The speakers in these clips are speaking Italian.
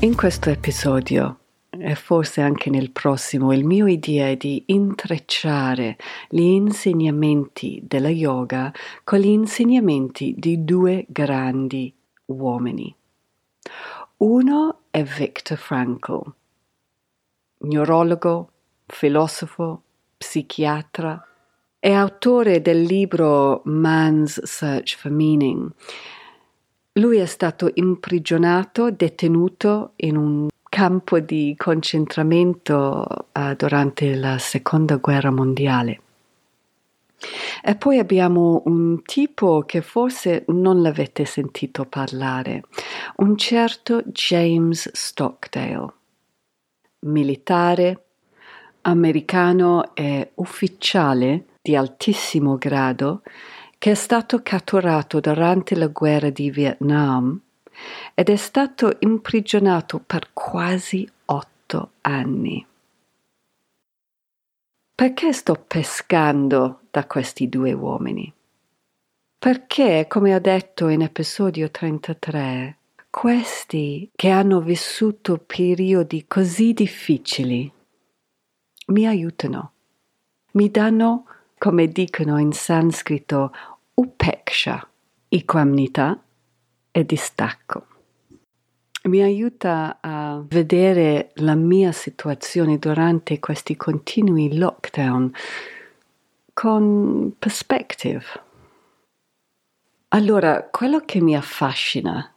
In questo episodio e forse anche nel prossimo, il mio idea è di intrecciare gli insegnamenti della yoga con gli insegnamenti di due grandi uomini. Uno è Viktor Frankl, neurologo, filosofo, psichiatra e autore del libro Man's Search for Meaning lui è stato imprigionato, detenuto in un campo di concentramento uh, durante la seconda guerra mondiale. E poi abbiamo un tipo che forse non l'avete sentito parlare, un certo James Stockdale, militare, americano e ufficiale di altissimo grado che è stato catturato durante la guerra di Vietnam ed è stato imprigionato per quasi otto anni. Perché sto pescando da questi due uomini? Perché, come ho detto in episodio 33, questi che hanno vissuto periodi così difficili mi aiutano, mi danno come dicono in sanscrito, upeksha, equanimità e distacco. Mi aiuta a vedere la mia situazione durante questi continui lockdown con perspective. Allora, quello che mi affascina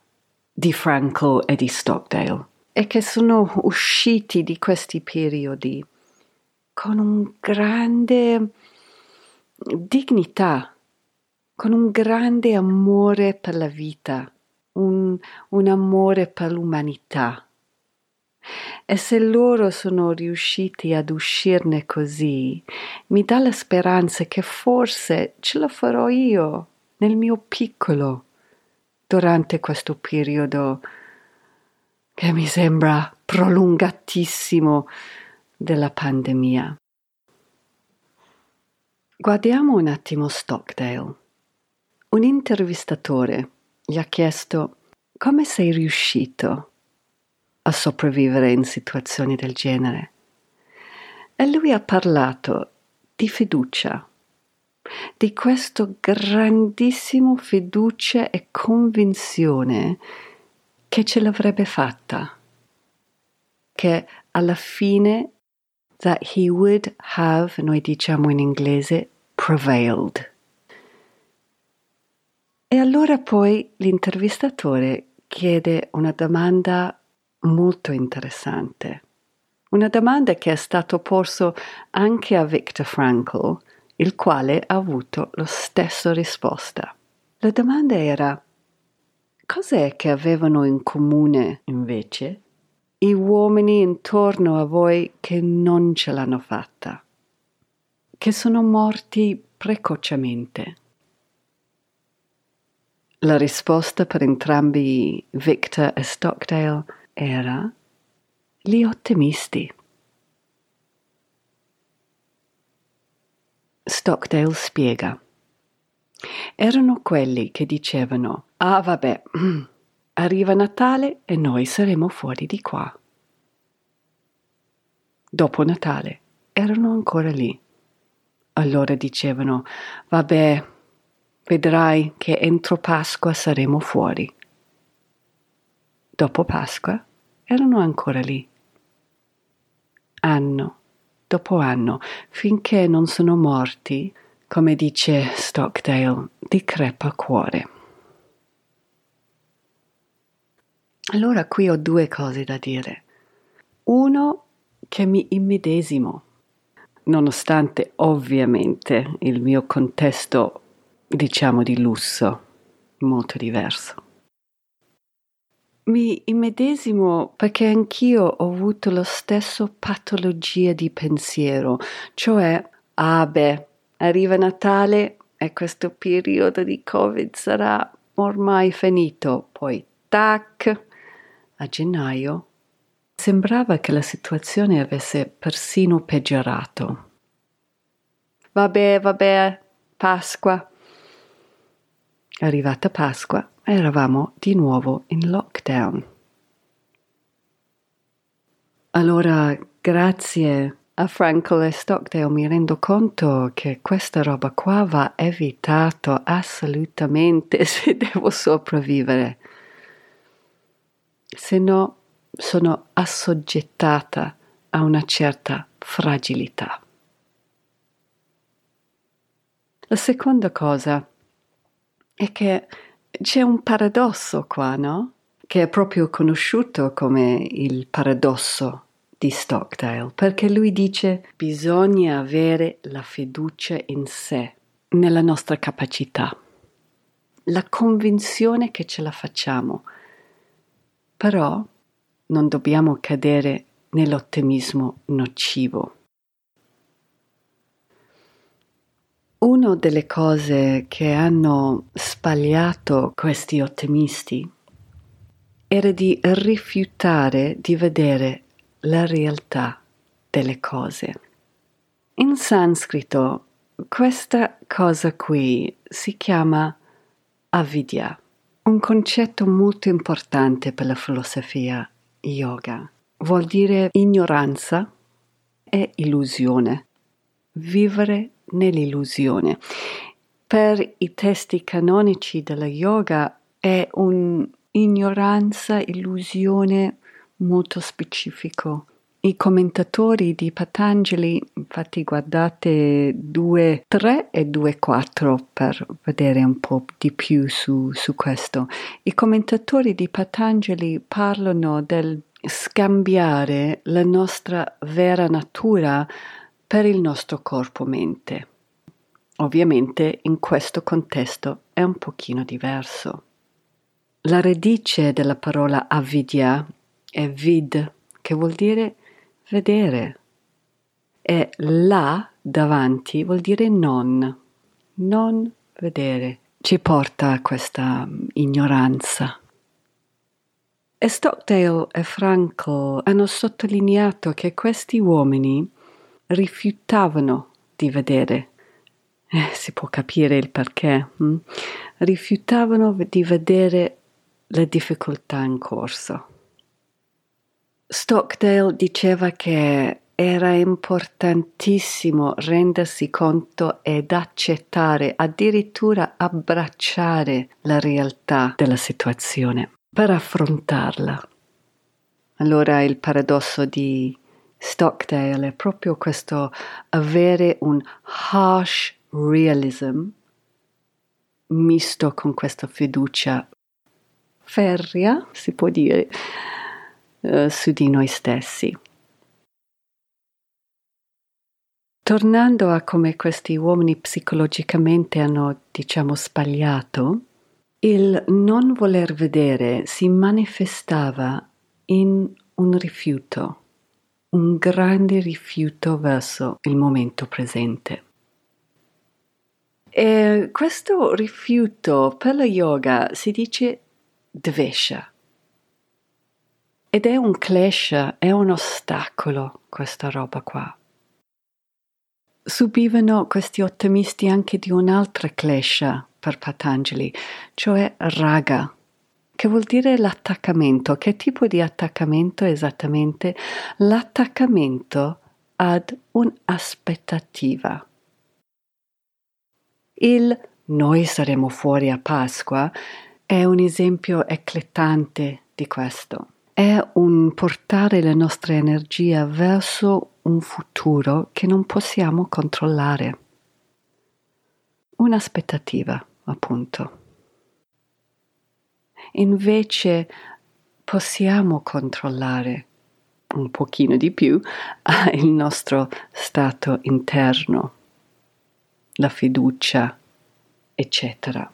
di Franco e di Stockdale è che sono usciti di questi periodi con un grande dignità, con un grande amore per la vita, un, un amore per l'umanità. E se loro sono riusciti ad uscirne così, mi dà la speranza che forse ce la farò io nel mio piccolo durante questo periodo che mi sembra prolungatissimo della pandemia. Guardiamo un attimo Stockdale. Un intervistatore gli ha chiesto come sei riuscito a sopravvivere in situazioni del genere. E lui ha parlato di fiducia, di questo grandissimo fiducia e convinzione che ce l'avrebbe fatta, che alla fine that he would have, noi diciamo in inglese, prevailed. E allora poi l'intervistatore chiede una domanda molto interessante, una domanda che è stata posta anche a Viktor Frankl, il quale ha avuto la stessa risposta. La domanda era cos'è che avevano in comune invece i uomini intorno a voi che non ce l'hanno fatta, che sono morti precocemente. La risposta per entrambi Victor e Stockdale era gli ottimisti. Stockdale spiega. Erano quelli che dicevano, ah vabbè, Arriva Natale e noi saremo fuori di qua. Dopo Natale erano ancora lì. Allora dicevano, vabbè, vedrai che entro Pasqua saremo fuori. Dopo Pasqua erano ancora lì. Anno dopo anno, finché non sono morti, come dice Stockdale, di crepacuore. Allora qui ho due cose da dire. Uno, che mi immedesimo, nonostante ovviamente il mio contesto, diciamo, di lusso, molto diverso. mi immedesimo perché anch'io ho avuto lo stesso patologia di pensiero, cioè, ah beh, arriva Natale e questo periodo di Covid sarà ormai finito, poi tac, a gennaio sembrava che la situazione avesse persino peggiorato. Vabbè, vabbè, Pasqua. Arrivata Pasqua, eravamo di nuovo in lockdown. Allora, grazie a Frankel e Stockdale mi rendo conto che questa roba qua va evitato assolutamente se devo sopravvivere. Se no, sono assoggettata a una certa fragilità. La seconda cosa è che c'è un paradosso qua, no? Che è proprio conosciuto come il paradosso di Stockdale, perché lui dice bisogna avere la fiducia in sé, nella nostra capacità, la convinzione che ce la facciamo, però non dobbiamo cadere nell'ottimismo nocivo. Una delle cose che hanno spagliato questi ottimisti era di rifiutare di vedere la realtà delle cose. In sanscrito questa cosa qui si chiama avidya, un concetto molto importante per la filosofia yoga. Vuol dire ignoranza e illusione, vivere nell'illusione. Per i testi canonici della yoga è un'ignoranza, illusione molto specifico. I commentatori di Patanjali, infatti guardate 2.3 e 2.4 per vedere un po' di più su, su questo. I commentatori di Patanjali parlano del scambiare la nostra vera natura per il nostro corpo-mente. Ovviamente in questo contesto è un pochino diverso. La radice della parola avidya è vid, che vuol dire vedere, e la davanti vuol dire non, non vedere. Ci porta a questa ignoranza. E Stockdale e Frankel hanno sottolineato che questi uomini rifiutavano di vedere. Eh, si può capire il perché. Hm? Rifiutavano di vedere le difficoltà in corso. Stockdale diceva che era importantissimo rendersi conto ed accettare, addirittura abbracciare la realtà della situazione per affrontarla. Allora il paradosso di Stockdale è proprio questo avere un harsh realism misto con questa fiducia ferrea, si può dire, uh, su di noi stessi. Tornando a come questi uomini psicologicamente hanno, diciamo, sbagliato, il non voler vedere si manifestava in un rifiuto un grande rifiuto verso il momento presente. E questo rifiuto per la yoga si dice dvesha. Ed è un clash, è un ostacolo questa roba qua. Subivano questi ottimisti anche di un'altra klesha per Patanjali, cioè raga che vuol dire l'attaccamento. Che tipo di attaccamento esattamente? L'attaccamento ad un'aspettativa. Il noi saremo fuori a Pasqua è un esempio eclatante di questo. È un portare la nostra energia verso un futuro che non possiamo controllare. Un'aspettativa, appunto invece possiamo controllare un pochino di più il nostro stato interno, la fiducia, eccetera.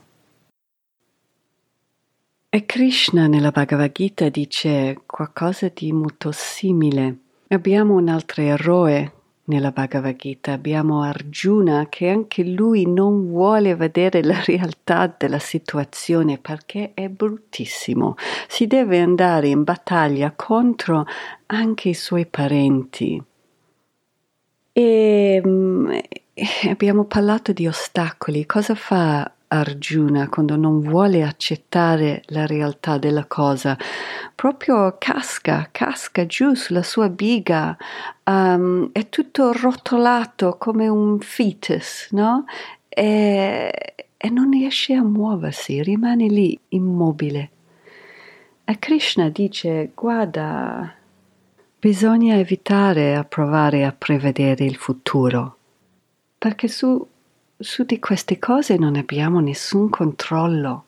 E Krishna nella Bhagavad Gita dice qualcosa di molto simile. Abbiamo un altro eroe nella Bhagavad Gita, abbiamo Arjuna che anche lui non vuole vedere la realtà della situazione perché è bruttissimo. Si deve andare in battaglia contro anche i suoi parenti. E mm, abbiamo parlato di ostacoli. Cosa fa Arjuna quando non vuole accettare la realtà della cosa, proprio casca, casca giù sulla sua biga, um, è tutto rotolato come un fetus, no? E, e non riesce a muoversi, rimane lì immobile. E Krishna dice, guarda, bisogna evitare a provare a prevedere il futuro, perché su su di queste cose non abbiamo nessun controllo.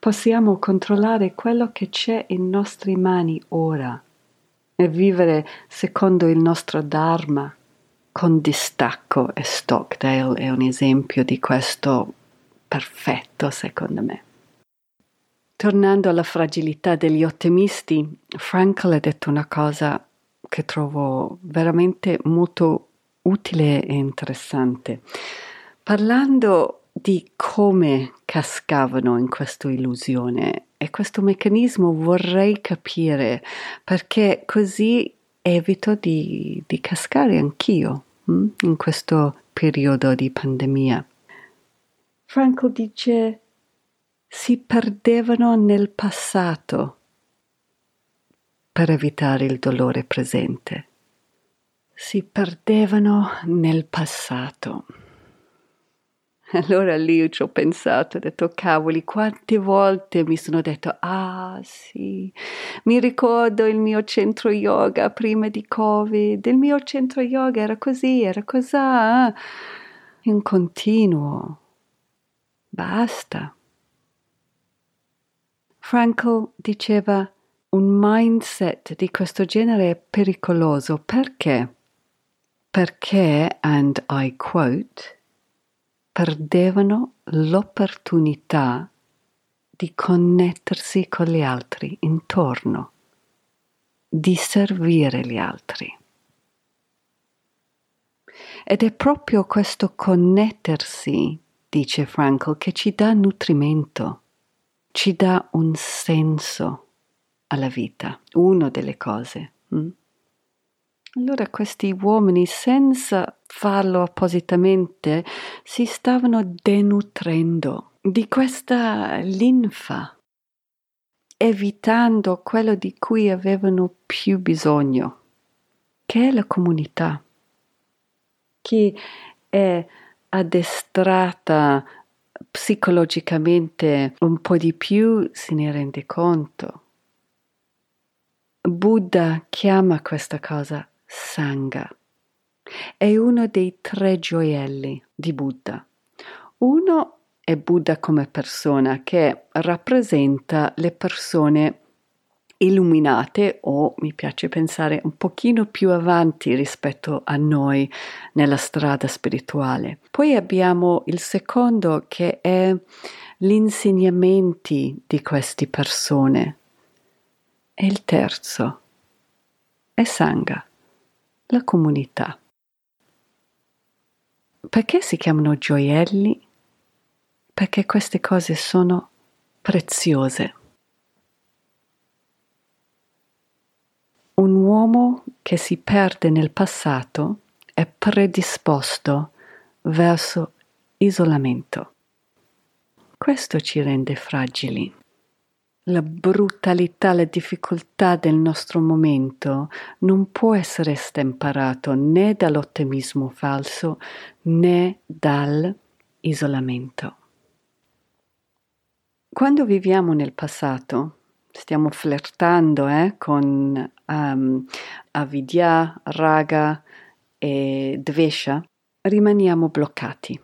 Possiamo controllare quello che c'è in nostre mani ora e vivere secondo il nostro Dharma con distacco e Stockdale è un esempio di questo perfetto secondo me. Tornando alla fragilità degli ottimisti, Frankl ha detto una cosa che trovo veramente molto utile e interessante. Parlando di come cascavano in questa illusione e questo meccanismo vorrei capire perché così evito di, di cascare anch'io hm, in questo periodo di pandemia. Franco dice si perdevano nel passato per evitare il dolore presente. Si perdevano nel passato. Allora lì ci ho pensato, ho detto cavoli, quante volte mi sono detto, ah sì, mi ricordo il mio centro yoga prima di Covid, il mio centro yoga era così, era così, in continuo. Basta. Frankl diceva un mindset di questo genere è pericoloso perché? Perché, and I quote, perdevano l'opportunità di connettersi con gli altri intorno, di servire gli altri. Ed è proprio questo connettersi, dice Frankl, che ci dà nutrimento, ci dà un senso alla vita, una delle cose. Hm? Allora questi uomini, senza farlo appositamente, si stavano denutrendo di questa linfa, evitando quello di cui avevano più bisogno, che è la comunità. Chi è addestrata psicologicamente un po' di più se ne rende conto. Buddha chiama questa cosa Sangha. È uno dei tre gioielli di Buddha. Uno è Buddha come persona che rappresenta le persone illuminate o mi piace pensare un pochino più avanti rispetto a noi nella strada spirituale. Poi abbiamo il secondo che è gli insegnamenti di queste persone. E il terzo è Sangha la comunità. Perché si chiamano gioielli? Perché queste cose sono preziose. Un uomo che si perde nel passato è predisposto verso isolamento. Questo ci rende fragili la brutalità, la difficoltà del nostro momento non può essere estemperato né dall'ottimismo falso né dall'isolamento. Quando viviamo nel passato, stiamo flirtando eh, con um, avidya, raga e dvesha, rimaniamo bloccati,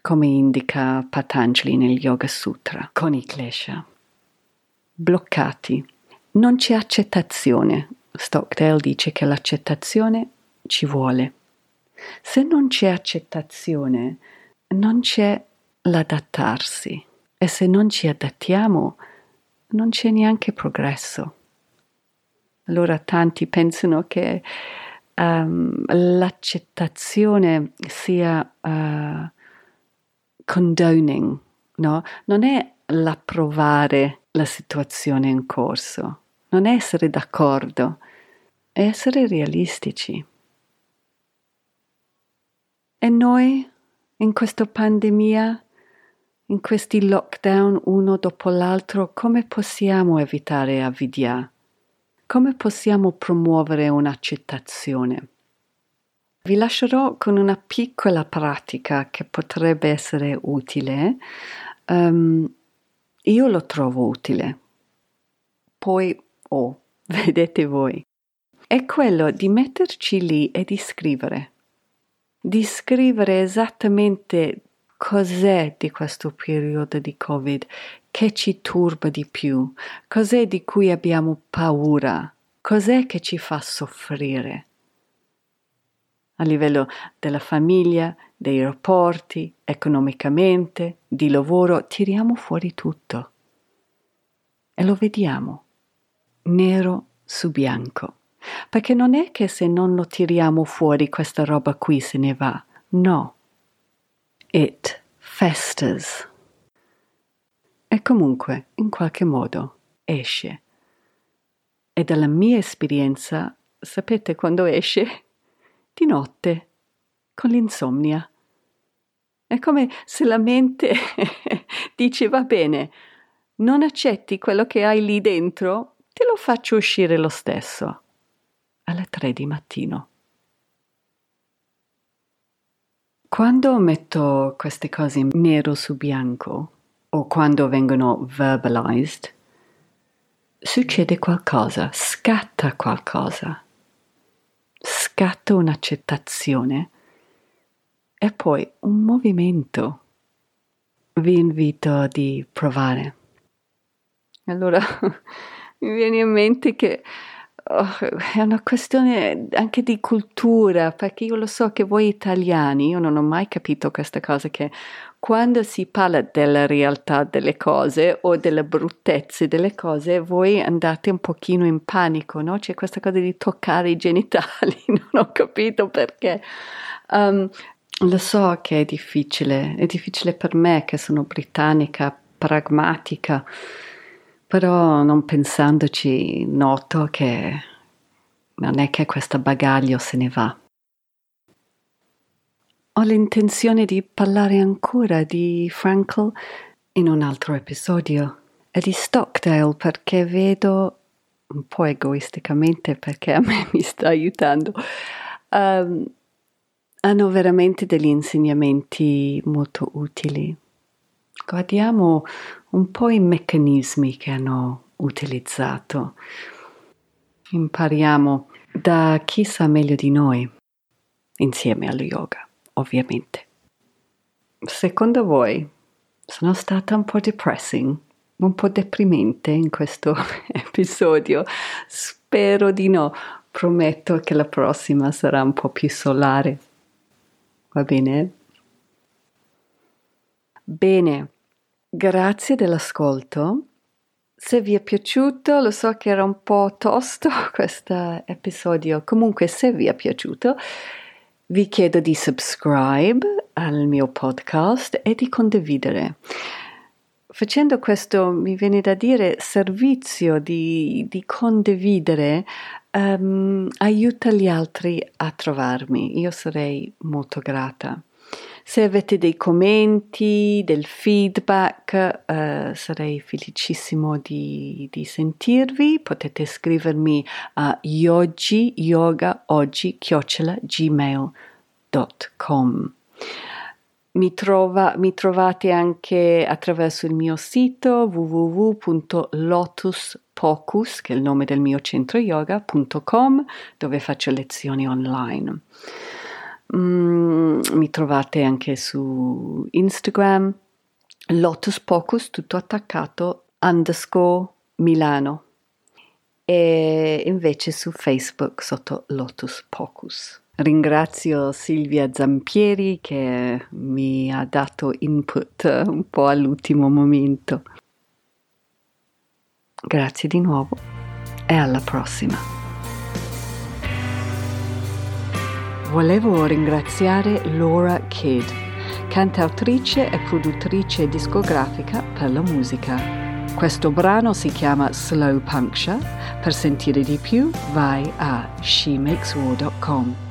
come indica Patanjali nel Yoga Sutra, con i klesha bloccati. Non c'è accettazione. Stockdale dice che l'accettazione ci vuole. Se non c'è accettazione, non c'è l'adattarsi e se non ci adattiamo, non c'è neanche progresso. Allora tanti pensano che um, l'accettazione sia uh, condoning, no? Non è l'approvare la situazione in corso, non essere d'accordo, essere realistici. E noi, in questa pandemia, in questi lockdown uno dopo l'altro, come possiamo evitare avvidia? Come possiamo promuovere un'accettazione? Vi lascerò con una piccola pratica che potrebbe essere utile. Um, io lo trovo utile. Poi, oh, vedete voi. È quello di metterci lì e di scrivere. Di scrivere esattamente cos'è di questo periodo di Covid che ci turba di più, cos'è di cui abbiamo paura, cos'è che ci fa soffrire. A livello della famiglia, dei rapporti, economicamente, di lavoro, tiriamo fuori tutto. E lo vediamo, nero su bianco. Perché non è che se non lo tiriamo fuori questa roba qui se ne va, no. It festers e comunque in qualche modo esce. E dalla mia esperienza, sapete quando esce? Di notte, con l'insomnia. È come se la mente dice va bene, non accetti quello che hai lì dentro, te lo faccio uscire lo stesso. Alle tre di mattino. Quando metto queste cose nero su bianco, o quando vengono verbalized, succede qualcosa, scatta qualcosa, scatta un'accettazione e poi un movimento. Vi invito di provare. Allora mi viene in mente che oh, è una questione anche di cultura, perché io lo so che voi italiani, io non ho mai capito questa cosa, che quando si parla della realtà delle cose o delle bruttezze delle cose, voi andate un pochino in panico, no? C'è questa cosa di toccare i genitali, non ho capito perché. Um, lo so che è difficile, è difficile per me che sono britannica, pragmatica però non pensandoci noto che non è che questo bagaglio se ne va. Ho l'intenzione di parlare ancora di Frankl in un altro episodio e di Stockdale perché vedo, un po' egoisticamente perché a me mi sta aiutando, um, hanno veramente degli insegnamenti molto utili. Guardiamo un po' i meccanismi che hanno utilizzato. Impariamo da chi sa meglio di noi, insieme allo yoga, ovviamente. Secondo voi sono stata un po' depressing, un po' deprimente in questo episodio? Spero di no. Prometto che la prossima sarà un po' più solare. Va bene? Bene, Grazie dell'ascolto. Se vi è piaciuto, lo so che era un po' tosto questo episodio, comunque se vi è piaciuto, vi chiedo di subscribe al mio podcast e di condividere. Facendo questo, mi viene da dire, servizio di, di condividere, um, aiuta gli altri a trovarmi. Io sarei molto grata. Se avete dei commenti, del feedback, eh, sarei felicissimo di, di, sentirvi. Potete scrivermi a yogi yoga oggi gmail.com. Mi, trova, mi trovate anche attraverso il mio sito www.lotuspocus, che è il nome del mio centro yoga.com, dove faccio lezioni online. Mm, mi trovate anche su Instagram, Lotus Pocus, tutto attaccato, underscore Milano. E invece su Facebook sotto Lotus Pocus. Ringrazio Silvia Zampieri che mi ha dato input un po' all'ultimo momento. Grazie di nuovo e alla prossima. Volevo ringraziare Laura Kidd, cantautrice e produttrice discografica per la musica. Questo brano si chiama Slow Puncture. Per sentire di più vai a shemakeswar.com.